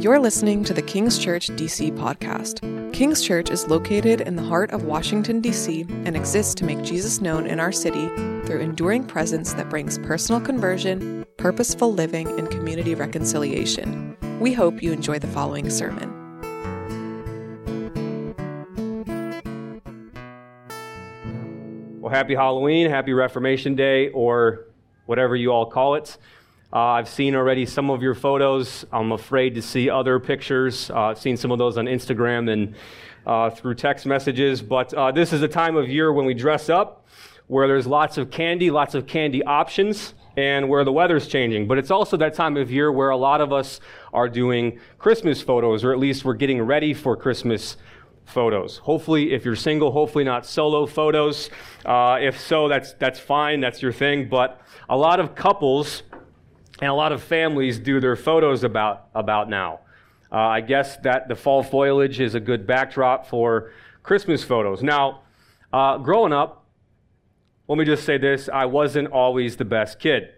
You're listening to the King's Church DC podcast. King's Church is located in the heart of Washington, D.C., and exists to make Jesus known in our city through enduring presence that brings personal conversion, purposeful living, and community reconciliation. We hope you enjoy the following sermon. Well, happy Halloween, happy Reformation Day, or whatever you all call it. Uh, I've seen already some of your photos. I'm afraid to see other pictures. Uh, I've seen some of those on Instagram and uh, through text messages. But uh, this is a time of year when we dress up, where there's lots of candy, lots of candy options, and where the weather's changing. But it's also that time of year where a lot of us are doing Christmas photos, or at least we're getting ready for Christmas photos. Hopefully, if you're single, hopefully not solo photos. Uh, if so, that's that's fine. That's your thing. But a lot of couples and a lot of families do their photos about, about now. Uh, I guess that the fall foliage is a good backdrop for Christmas photos. Now, uh, growing up, let me just say this I wasn't always the best kid.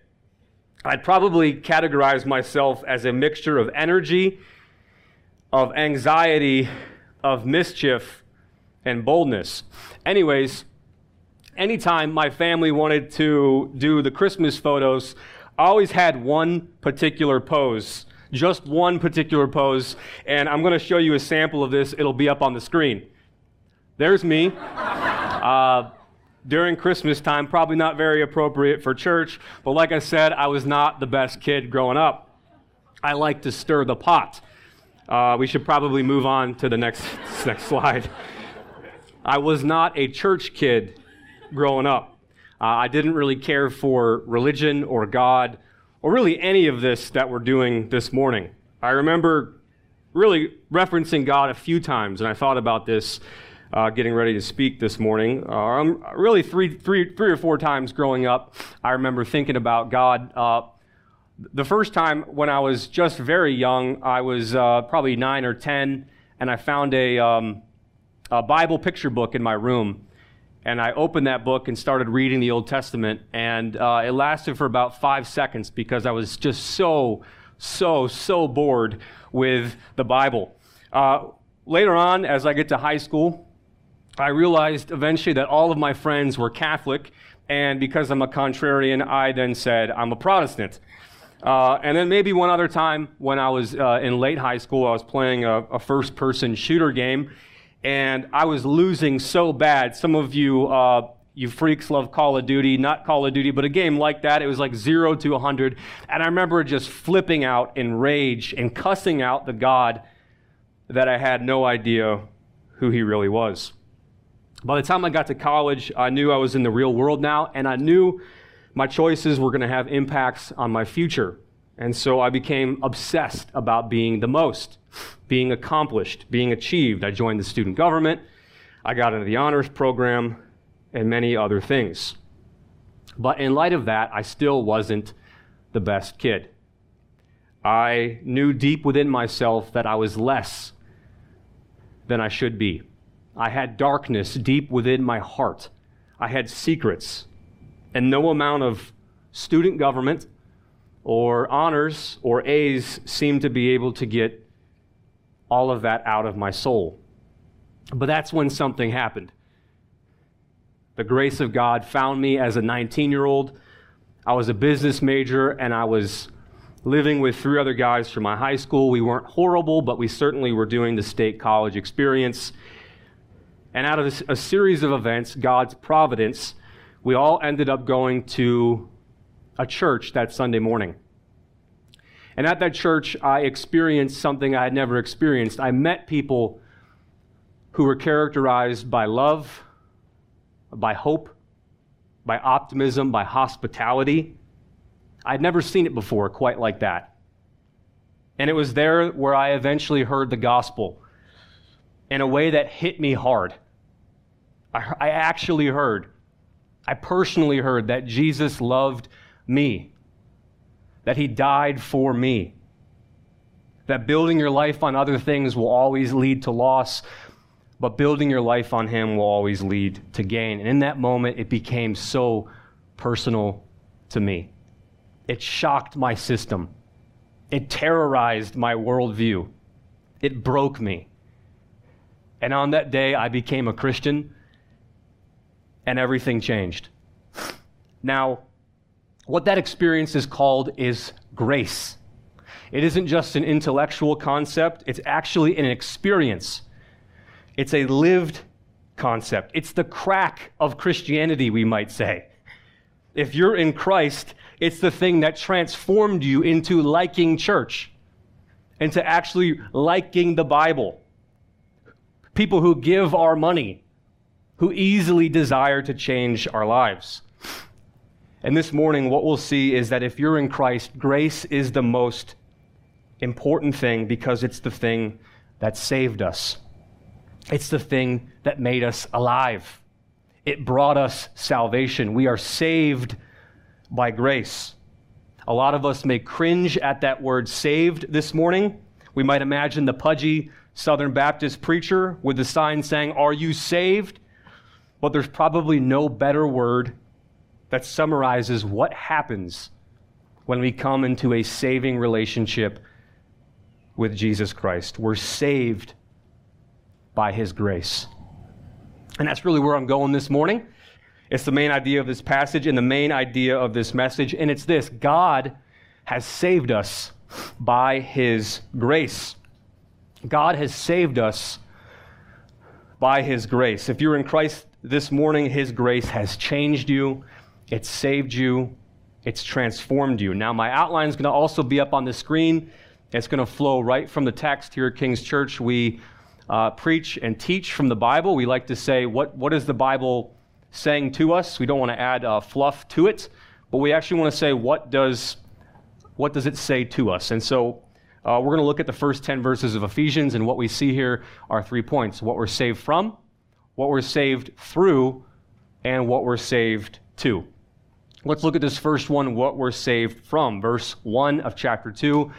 I'd probably categorize myself as a mixture of energy, of anxiety, of mischief, and boldness. Anyways, anytime my family wanted to do the Christmas photos, always had one particular pose, just one particular pose, and I'm going to show you a sample of this. It'll be up on the screen. There's me. Uh, during Christmas time, probably not very appropriate for church, but like I said, I was not the best kid growing up. I like to stir the pot. Uh, we should probably move on to the next, next slide. I was not a church kid growing up. Uh, I didn't really care for religion or God or really any of this that we're doing this morning. I remember really referencing God a few times, and I thought about this uh, getting ready to speak this morning. Uh, really, three, three, three or four times growing up, I remember thinking about God. Uh, the first time when I was just very young, I was uh, probably nine or ten, and I found a, um, a Bible picture book in my room and I opened that book and started reading the Old Testament, and uh, it lasted for about five seconds because I was just so, so, so bored with the Bible. Uh, later on, as I get to high school, I realized eventually that all of my friends were Catholic, and because I'm a contrarian, I then said, I'm a Protestant. Uh, and then maybe one other time when I was uh, in late high school, I was playing a, a first person shooter game and I was losing so bad. Some of you, uh, you freaks love Call of Duty, not Call of Duty, but a game like that. It was like zero to 100. And I remember just flipping out in rage and cussing out the God that I had no idea who he really was. By the time I got to college, I knew I was in the real world now, and I knew my choices were going to have impacts on my future. And so I became obsessed about being the most, being accomplished, being achieved. I joined the student government, I got into the honors program, and many other things. But in light of that, I still wasn't the best kid. I knew deep within myself that I was less than I should be. I had darkness deep within my heart. I had secrets. And no amount of student government or honors or A's seem to be able to get all of that out of my soul. But that's when something happened. The grace of God found me as a 19 year old. I was a business major and I was living with three other guys from my high school. We weren't horrible, but we certainly were doing the state college experience. And out of a series of events, God's providence, we all ended up going to a church that Sunday morning. And at that church, I experienced something I had never experienced. I met people who were characterized by love, by hope, by optimism, by hospitality. I'd never seen it before quite like that. And it was there where I eventually heard the gospel in a way that hit me hard. I, I actually heard, I personally heard that Jesus loved me, that He died for me, that building your life on other things will always lead to loss, but building your life on Him will always lead to gain. And in that moment, it became so personal to me. It shocked my system. It terrorized my worldview. It broke me. And on that day, I became a Christian, and everything changed. Now, what that experience is called is grace. It isn't just an intellectual concept, it's actually an experience. It's a lived concept. It's the crack of Christianity, we might say. If you're in Christ, it's the thing that transformed you into liking church, into actually liking the Bible. People who give our money, who easily desire to change our lives. And this morning, what we'll see is that if you're in Christ, grace is the most important thing because it's the thing that saved us. It's the thing that made us alive. It brought us salvation. We are saved by grace. A lot of us may cringe at that word saved this morning. We might imagine the pudgy Southern Baptist preacher with the sign saying, Are you saved? But there's probably no better word that summarizes what happens when we come into a saving relationship with Jesus Christ. We're saved by his grace. And that's really where I'm going this morning. It's the main idea of this passage and the main idea of this message. And it's this God has saved us by his grace. God has saved us by his grace. If you're in Christ this morning, his grace has changed you, it's saved you, it's transformed you. Now, my outline is going to also be up on the screen. It's going to flow right from the text here at King's Church. We uh, preach and teach from the Bible. We like to say, what, what is the Bible saying to us? We don't want to add uh, fluff to it, but we actually want to say, what does, what does it say to us? And so uh, we're going to look at the first 10 verses of Ephesians, and what we see here are three points what we're saved from, what we're saved through, and what we're saved to. Let's look at this first one, what we're saved from. Verse 1 of chapter 2.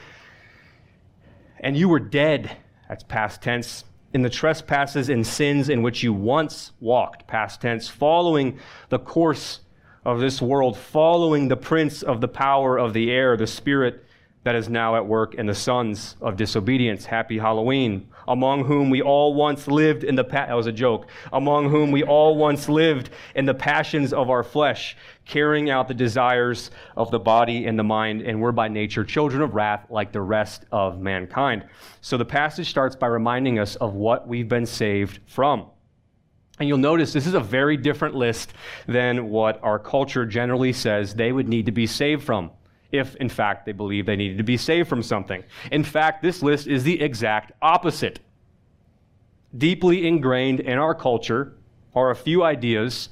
And you were dead, that's past tense, in the trespasses and sins in which you once walked, past tense, following the course of this world, following the prince of the power of the air, the spirit that is now at work in the sons of disobedience. Happy Halloween. Among whom we all once lived in the pa- that was a joke. Among whom we all once lived in the passions of our flesh, carrying out the desires of the body and the mind, and we're by nature children of wrath like the rest of mankind. So the passage starts by reminding us of what we've been saved from. And you'll notice this is a very different list than what our culture generally says they would need to be saved from if, in fact, they believe they needed to be saved from something. In fact, this list is the exact opposite. Deeply ingrained in our culture are a few ideas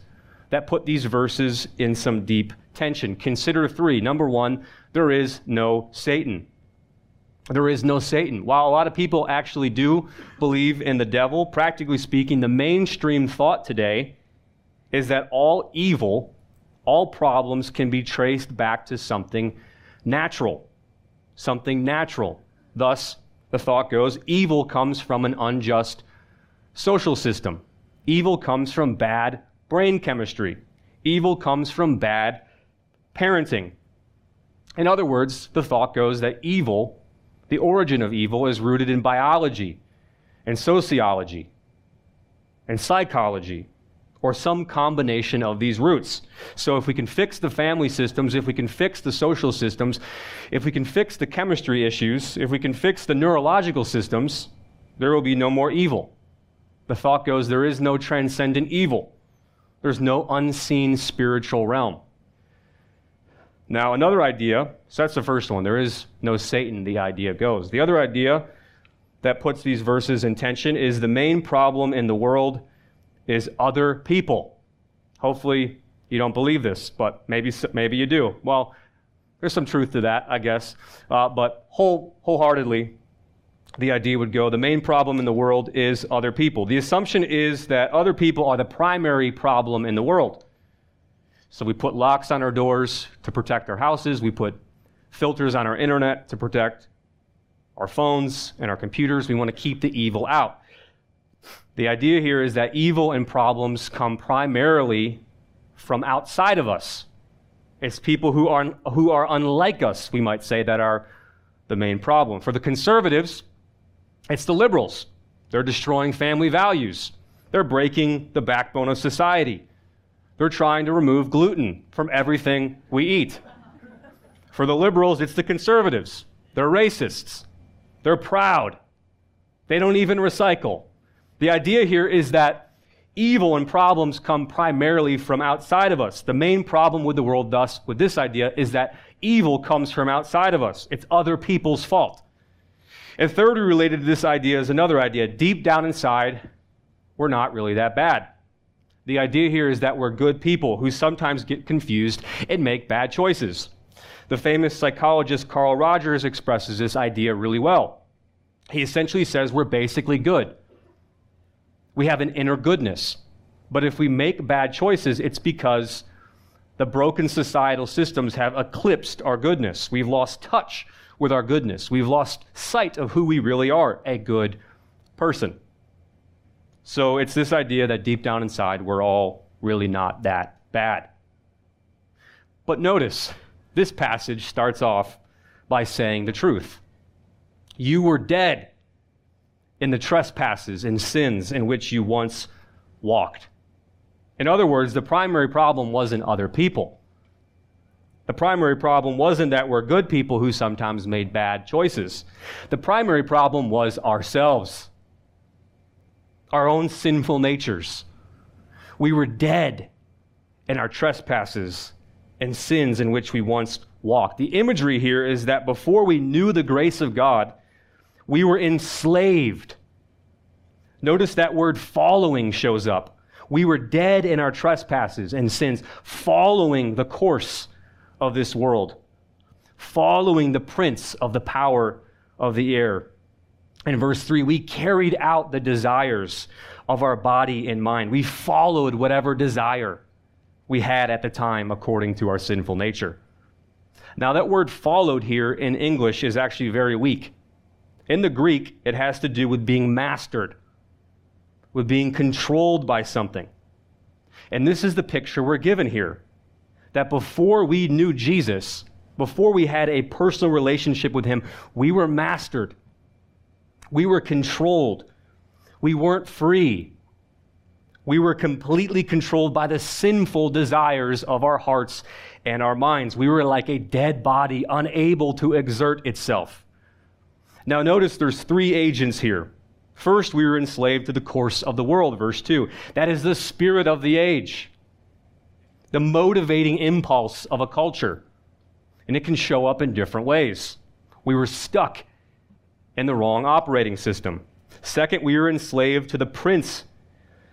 that put these verses in some deep tension. Consider three. Number one, there is no Satan. There is no Satan. While a lot of people actually do believe in the devil, practically speaking, the mainstream thought today is that all evil, all problems can be traced back to something natural. Something natural. Thus, the thought goes evil comes from an unjust social system. Evil comes from bad brain chemistry. Evil comes from bad parenting. In other words, the thought goes that evil, the origin of evil, is rooted in biology and sociology and psychology or some combination of these roots. So, if we can fix the family systems, if we can fix the social systems, if we can fix the chemistry issues, if we can fix the neurological systems, there will be no more evil. The thought goes there is no transcendent evil, there's no unseen spiritual realm. Now, another idea, so that's the first one. There is no Satan, the idea goes. The other idea that puts these verses in tension is the main problem in the world is other people. Hopefully, you don't believe this, but maybe, maybe you do. Well, there's some truth to that, I guess. Uh, but whole, wholeheartedly, the idea would go the main problem in the world is other people. The assumption is that other people are the primary problem in the world. So we put locks on our doors to protect our houses, we put filters on our internet to protect our phones and our computers. We want to keep the evil out. The idea here is that evil and problems come primarily from outside of us. It's people who are, who are unlike us, we might say, that are the main problem. For the conservatives, it's the liberals. They're destroying family values, they're breaking the backbone of society. They're trying to remove gluten from everything we eat. For the liberals, it's the conservatives. They're racists. They're proud. They don't even recycle. The idea here is that evil and problems come primarily from outside of us. The main problem with the world, thus, with this idea, is that evil comes from outside of us. It's other people's fault. And thirdly, related to this idea is another idea. Deep down inside, we're not really that bad. The idea here is that we're good people who sometimes get confused and make bad choices. The famous psychologist Carl Rogers expresses this idea really well. He essentially says we're basically good. We have an inner goodness. But if we make bad choices, it's because the broken societal systems have eclipsed our goodness. We've lost touch with our goodness. We've lost sight of who we really are a good person. So it's this idea that deep down inside, we're all really not that bad. But notice, this passage starts off by saying the truth. You were dead in the trespasses and sins in which you once walked. In other words, the primary problem wasn't other people. The primary problem wasn't that we're good people who sometimes made bad choices. The primary problem was ourselves, our own sinful natures. We were dead in our trespasses and sins in which we once walked. The imagery here is that before we knew the grace of God, we were enslaved. Notice that word following shows up. We were dead in our trespasses and sins, following the course of this world, following the prince of the power of the air. In verse 3, we carried out the desires of our body and mind. We followed whatever desire we had at the time according to our sinful nature. Now, that word followed here in English is actually very weak. In the Greek, it has to do with being mastered with being controlled by something. And this is the picture we're given here that before we knew Jesus, before we had a personal relationship with Him, we were mastered, we were controlled, we weren't free. We were completely controlled by the sinful desires of our hearts and our minds. We were like a dead body, unable to exert itself. Now, notice there's three agents here First, we were enslaved to the course of the world, verse 2. That is the spirit of the age, the motivating impulse of a culture. And it can show up in different ways. We were stuck in the wrong operating system. Second, we were enslaved to the prince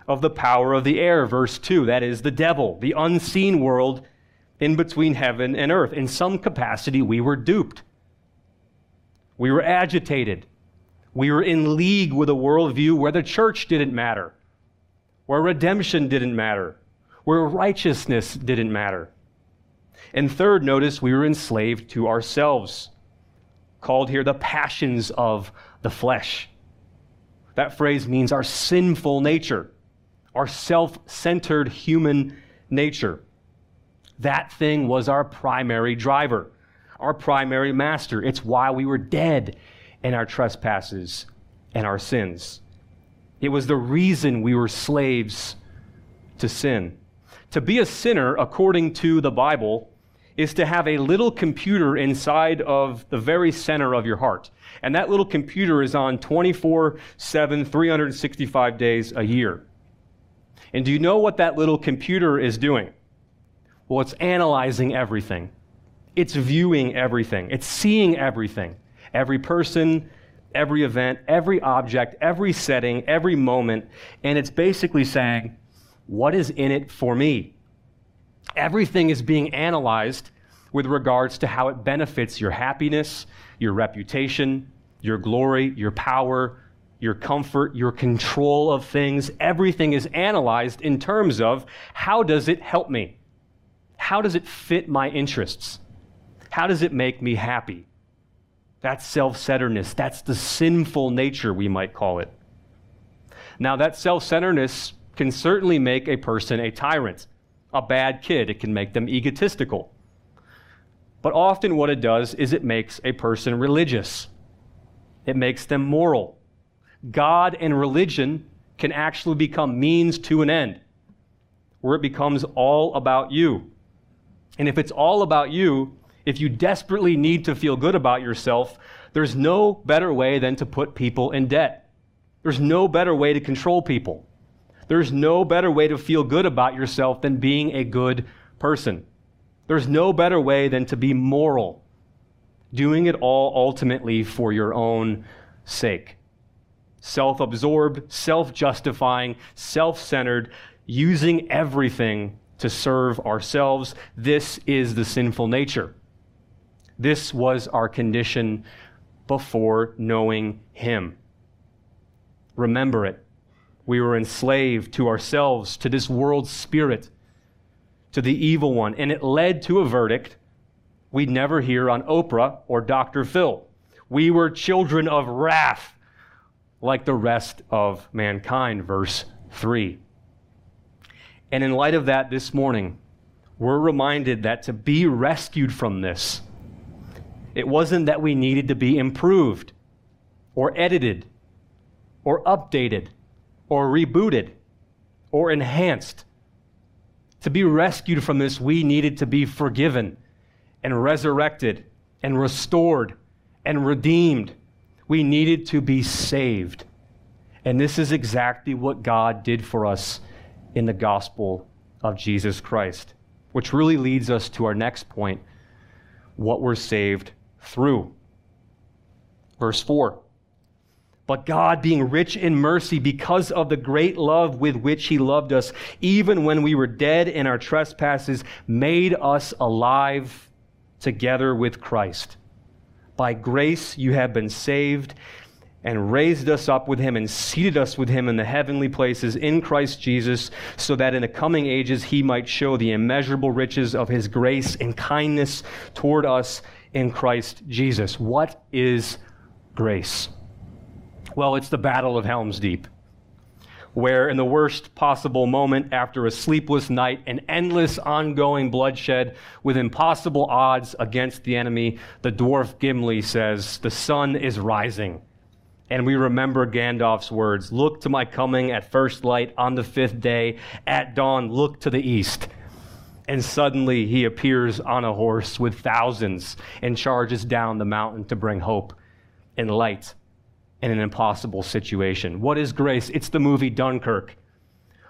of the power of the air, verse 2. That is the devil, the unseen world in between heaven and earth. In some capacity, we were duped. We were agitated. We were in league with a worldview where the church didn't matter, where redemption didn't matter, where righteousness didn't matter. And third, notice we were enslaved to ourselves, called here the passions of the flesh. That phrase means our sinful nature, our self centered human nature. That thing was our primary driver, our primary master. It's why we were dead in our trespasses and our sins. It was the reason we were slaves to sin. To be a sinner, according to the Bible, is to have a little computer inside of the very center of your heart. And that little computer is on 24 7, 365 days a year. And do you know what that little computer is doing? Well, it's analyzing everything, it's viewing everything, it's seeing everything every person, every event, every object, every setting, every moment. And it's basically saying, what is in it for me? Everything is being analyzed with regards to how it benefits your happiness, your reputation, your glory, your power, your comfort, your control of things. Everything is analyzed in terms of how does it help me? How does it fit my interests? How does it make me happy? That's self centeredness. That's the sinful nature, we might call it. Now, that self centeredness can certainly make a person a tyrant, a bad kid. It can make them egotistical. But often what it does is it makes a person religious. It makes them moral. God and religion can actually become means to an end, where it becomes all about you. And if it's all about you, if you desperately need to feel good about yourself, there's no better way than to put people in debt. There's no better way to control people. There's no better way to feel good about yourself than being a good person. There's no better way than to be moral, doing it all ultimately for your own sake. Self absorbed, self justifying, self centered, using everything to serve ourselves. This is the sinful nature. This was our condition before knowing Him. Remember it. We were enslaved to ourselves, to this world's spirit, to the evil one, and it led to a verdict we'd never hear on Oprah or Dr. Phil. We were children of wrath, like the rest of mankind, verse 3. And in light of that, this morning, we're reminded that to be rescued from this, it wasn't that we needed to be improved or edited or updated or rebooted or enhanced. To be rescued from this, we needed to be forgiven and resurrected and restored and redeemed. We needed to be saved. And this is exactly what God did for us in the gospel of Jesus Christ, which really leads us to our next point what we're saved through. Verse 4 But God, being rich in mercy, because of the great love with which He loved us, even when we were dead in our trespasses, made us alive together with Christ. By grace you have been saved and raised us up with him and seated us with him in the heavenly places in Christ Jesus, so that in the coming ages he might show the immeasurable riches of his grace and kindness toward us in Christ Jesus. What is grace? Well, it's the Battle of Helm's Deep, where in the worst possible moment after a sleepless night and endless ongoing bloodshed with impossible odds against the enemy, the dwarf Gimli says, The sun is rising and we remember Gandalf's words Look to my coming at first light on the fifth day. At dawn, look to the east. And suddenly he appears on a horse with thousands and charges down the mountain to bring hope and light in an impossible situation. What is grace? It's the movie Dunkirk,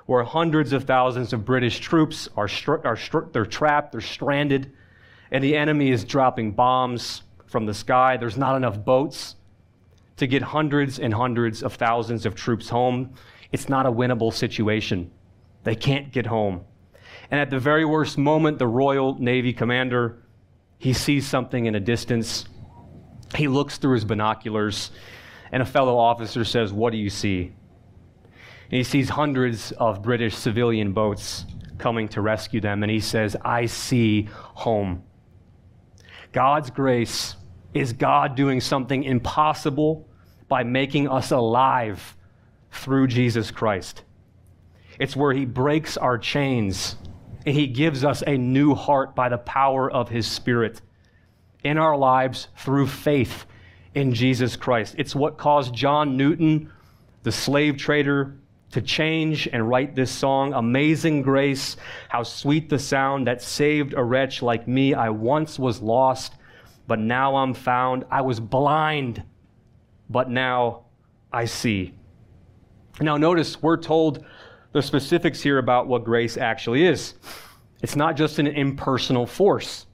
where hundreds of thousands of British troops are, str- are str- they're trapped, they're stranded, and the enemy is dropping bombs from the sky. There's not enough boats to get hundreds and hundreds of thousands of troops home. It's not a winnable situation. They can't get home. And at the very worst moment, the Royal Navy commander, he sees something in a distance. He looks through his binoculars, and a fellow officer says, What do you see? And he sees hundreds of British civilian boats coming to rescue them, and he says, I see home. God's grace is God doing something impossible by making us alive through Jesus Christ. It's where He breaks our chains and He gives us a new heart by the power of His Spirit in our lives through faith in Jesus Christ. It's what caused John Newton, the slave trader, to change and write this song Amazing Grace, how sweet the sound that saved a wretch like me. I once was lost, but now I'm found. I was blind but now I see. Now, notice we're told the specifics here about what grace actually is. It's not just an impersonal force.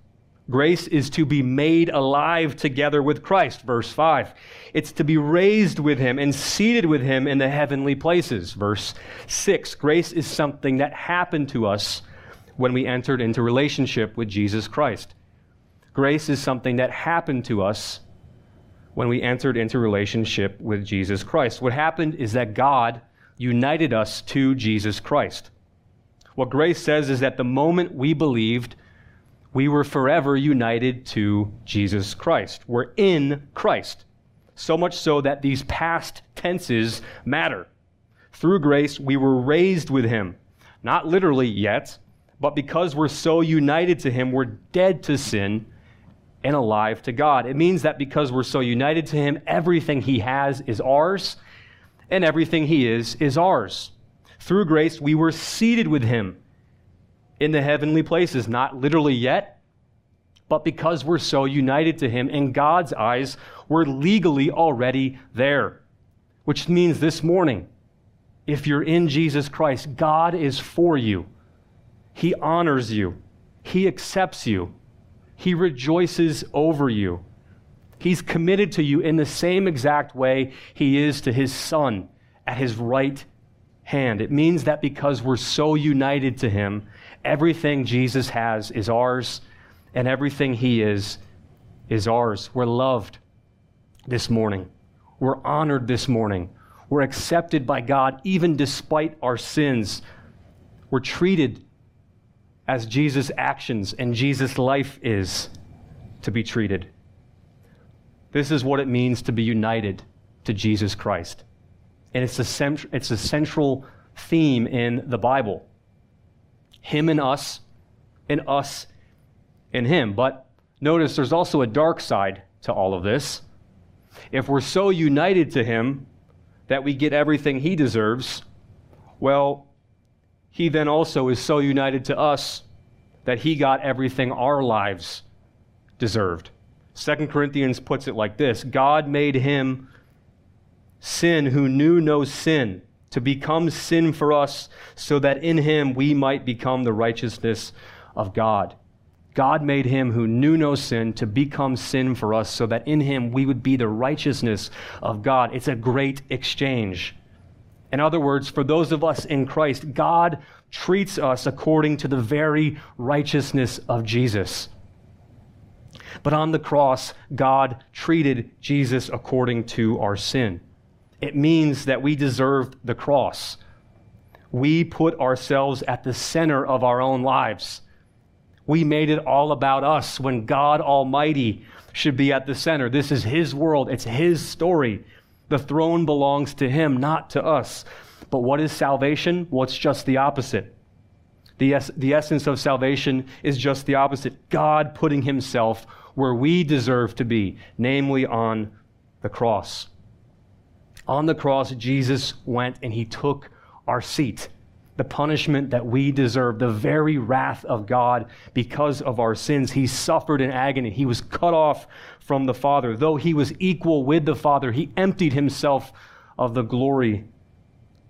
Grace is to be made alive together with Christ, verse 5. It's to be raised with him and seated with him in the heavenly places, verse 6. Grace is something that happened to us when we entered into relationship with Jesus Christ. Grace is something that happened to us when we entered into relationship with Jesus Christ. What happened is that God united us to Jesus Christ. What grace says is that the moment we believed, we were forever united to Jesus Christ. We're in Christ. So much so that these past tenses matter. Through grace, we were raised with him. Not literally yet, but because we're so united to him, we're dead to sin and alive to God. It means that because we're so united to Him, everything He has is ours, and everything He is is ours. Through grace, we were seated with Him in the heavenly places, not literally yet, but because we're so united to Him, in God's eyes, we're legally already there. Which means this morning, if you're in Jesus Christ, God is for you. He honors you. He accepts you. He rejoices over you. He's committed to you in the same exact way he is to his son at his right hand. It means that because we're so united to him, everything Jesus has is ours, and everything he is is ours. We're loved this morning. We're honored this morning. We're accepted by God even despite our sins. We're treated as Jesus' actions and Jesus' life is to be treated. This is what it means to be united to Jesus Christ. And it's a, cent- it's a central theme in the Bible Him and us, and us and Him. But notice there's also a dark side to all of this. If we're so united to Him that we get everything He deserves, well, he then also is so united to us that he got everything our lives deserved. 2 Corinthians puts it like this God made him sin who knew no sin to become sin for us so that in him we might become the righteousness of God. God made him who knew no sin to become sin for us so that in him we would be the righteousness of God. It's a great exchange. In other words, for those of us in Christ, God treats us according to the very righteousness of Jesus. But on the cross, God treated Jesus according to our sin. It means that we deserved the cross. We put ourselves at the center of our own lives. We made it all about us when God Almighty should be at the center. This is His world, it's His story. The throne belongs to him, not to us. But what is salvation? Well, it's just the opposite. The, es- the essence of salvation is just the opposite God putting himself where we deserve to be, namely on the cross. On the cross, Jesus went and he took our seat, the punishment that we deserve, the very wrath of God because of our sins. He suffered in agony. He was cut off from the Father. Though he was equal with the Father, he emptied himself of the glory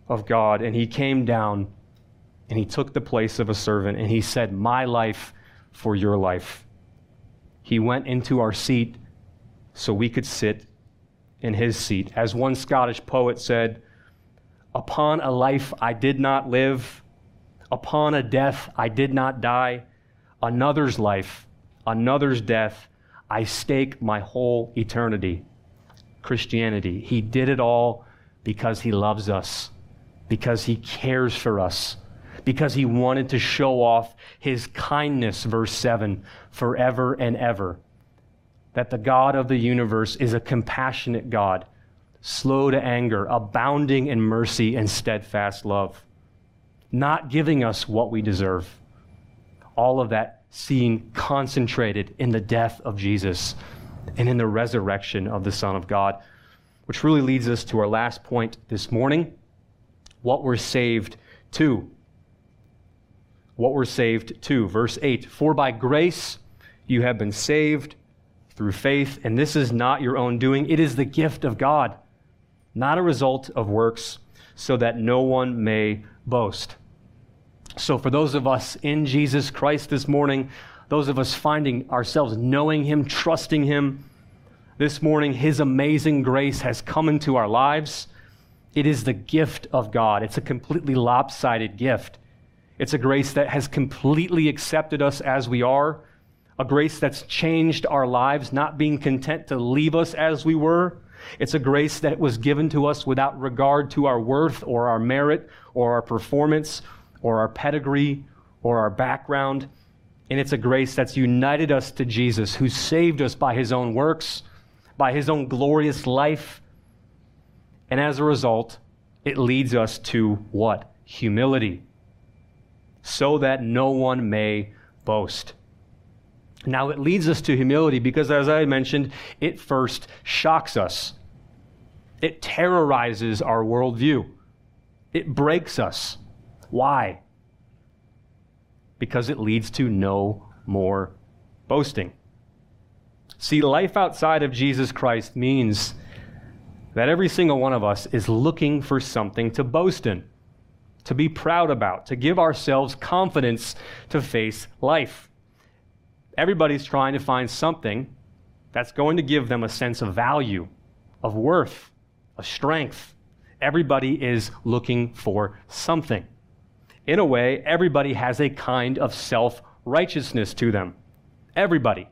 of God and he came down and he took the place of a servant and he said, My life for your life. He went into our seat so we could sit in his seat. As one Scottish poet said, Upon a life I did not live, upon a death I did not die, another's life, another's death I stake my whole eternity. Christianity. He did it all because he loves us, because he cares for us, because he wanted to show off his kindness, verse 7, forever and ever. That the God of the universe is a compassionate God, slow to anger, abounding in mercy and steadfast love, not giving us what we deserve. All of that seen concentrated in the death of Jesus and in the resurrection of the Son of God. Which really leads us to our last point this morning what we're saved to. What we're saved to. Verse 8 For by grace you have been saved through faith, and this is not your own doing, it is the gift of God, not a result of works, so that no one may boast. So, for those of us in Jesus Christ this morning, those of us finding ourselves knowing Him, trusting Him, this morning, His amazing grace has come into our lives. It is the gift of God. It's a completely lopsided gift. It's a grace that has completely accepted us as we are, a grace that's changed our lives, not being content to leave us as we were. It's a grace that was given to us without regard to our worth or our merit or our performance or our pedigree or our background. And it's a grace that's united us to Jesus, who saved us by his own works, by his own glorious life. And as a result, it leads us to what? Humility, so that no one may boast. Now, it leads us to humility because, as I mentioned, it first shocks us. It terrorizes our worldview. It breaks us. Why? Because it leads to no more boasting. See, life outside of Jesus Christ means that every single one of us is looking for something to boast in, to be proud about, to give ourselves confidence to face life. Everybody's trying to find something that's going to give them a sense of value, of worth, of strength. Everybody is looking for something. In a way, everybody has a kind of self righteousness to them. Everybody.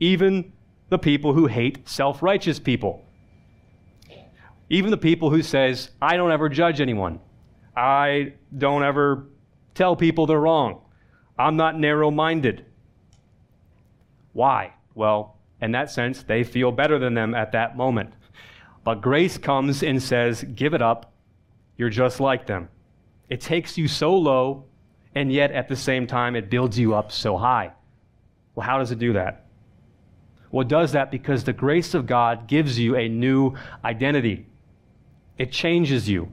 Even the people who hate self righteous people. Even the people who says, I don't ever judge anyone. I don't ever tell people they're wrong. I'm not narrow minded. Why? Well, in that sense, they feel better than them at that moment. But grace comes and says, Give it up. You're just like them. It takes you so low, and yet at the same time, it builds you up so high. Well, how does it do that? Well, it does that because the grace of God gives you a new identity. It changes you,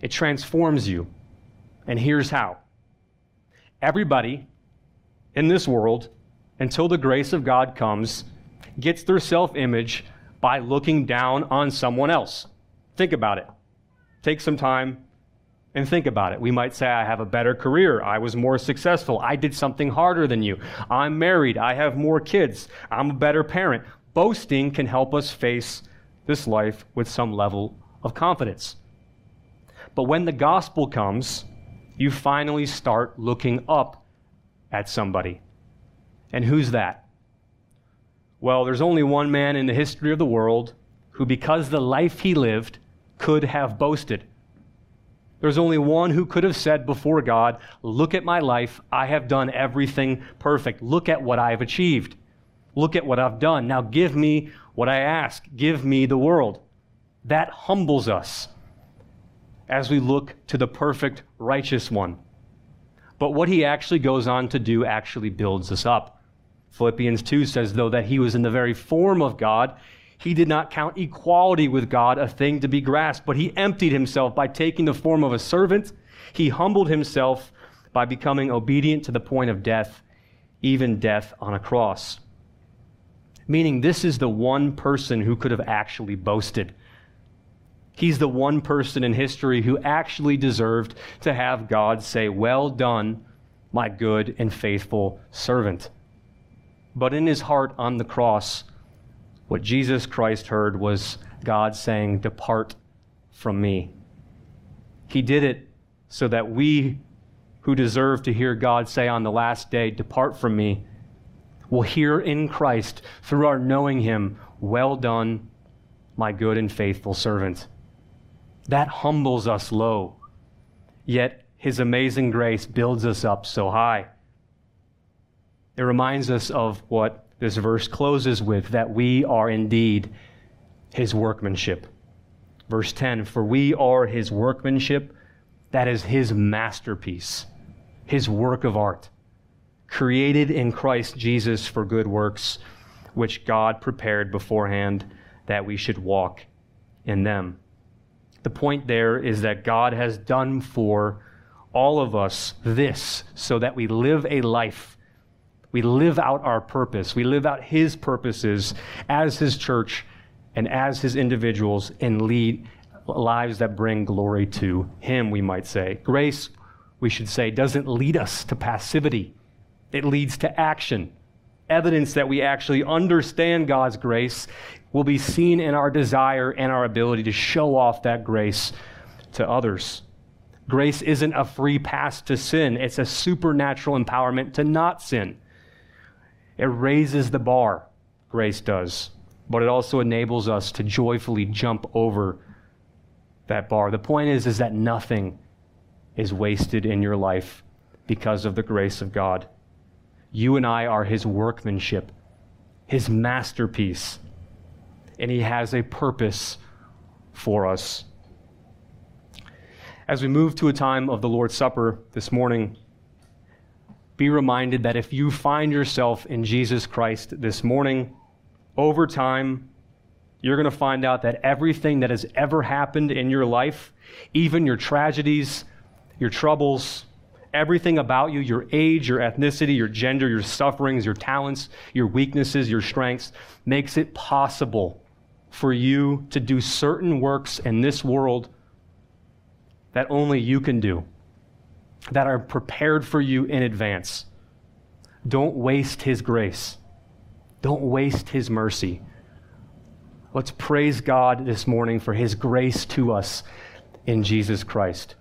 it transforms you. And here's how everybody in this world until the grace of God comes, gets their self image by looking down on someone else. Think about it. Take some time and think about it. We might say, I have a better career. I was more successful. I did something harder than you. I'm married. I have more kids. I'm a better parent. Boasting can help us face this life with some level of confidence. But when the gospel comes, you finally start looking up at somebody. And who's that? Well, there's only one man in the history of the world who, because the life he lived, could have boasted. There's only one who could have said before God, Look at my life. I have done everything perfect. Look at what I've achieved. Look at what I've done. Now give me what I ask. Give me the world. That humbles us as we look to the perfect, righteous one. But what he actually goes on to do actually builds us up. Philippians 2 says, though, that he was in the very form of God, he did not count equality with God a thing to be grasped, but he emptied himself by taking the form of a servant. He humbled himself by becoming obedient to the point of death, even death on a cross. Meaning, this is the one person who could have actually boasted. He's the one person in history who actually deserved to have God say, Well done, my good and faithful servant. But in his heart on the cross, what Jesus Christ heard was God saying, Depart from me. He did it so that we who deserve to hear God say on the last day, Depart from me, will hear in Christ through our knowing him, Well done, my good and faithful servant. That humbles us low, yet his amazing grace builds us up so high. It reminds us of what this verse closes with that we are indeed his workmanship. Verse 10 For we are his workmanship, that is his masterpiece, his work of art, created in Christ Jesus for good works, which God prepared beforehand that we should walk in them. The point there is that God has done for all of us this so that we live a life we live out our purpose. We live out His purposes as His church and as His individuals and lead lives that bring glory to Him, we might say. Grace, we should say, doesn't lead us to passivity, it leads to action. Evidence that we actually understand God's grace will be seen in our desire and our ability to show off that grace to others. Grace isn't a free pass to sin, it's a supernatural empowerment to not sin. It raises the bar, grace does, but it also enables us to joyfully jump over that bar. The point is, is that nothing is wasted in your life because of the grace of God. You and I are his workmanship, his masterpiece, and he has a purpose for us. As we move to a time of the Lord's Supper this morning, be reminded that if you find yourself in Jesus Christ this morning, over time, you're going to find out that everything that has ever happened in your life, even your tragedies, your troubles, everything about you your age, your ethnicity, your gender, your sufferings, your talents, your weaknesses, your strengths makes it possible for you to do certain works in this world that only you can do, that are prepared for you in advance. Don't waste His grace, don't waste His mercy. Let's praise God this morning for His grace to us in Jesus Christ.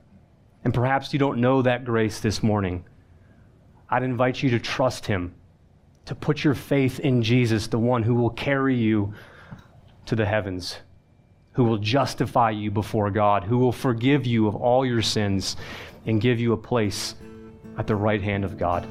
And perhaps you don't know that grace this morning. I'd invite you to trust Him, to put your faith in Jesus, the one who will carry you to the heavens, who will justify you before God, who will forgive you of all your sins and give you a place at the right hand of God.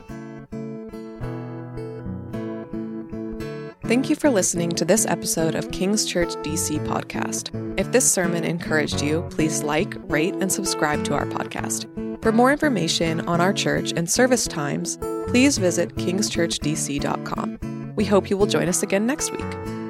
Thank you for listening to this episode of King's Church DC podcast. If this sermon encouraged you, please like, rate, and subscribe to our podcast. For more information on our church and service times, please visit kingschurchdc.com. We hope you will join us again next week.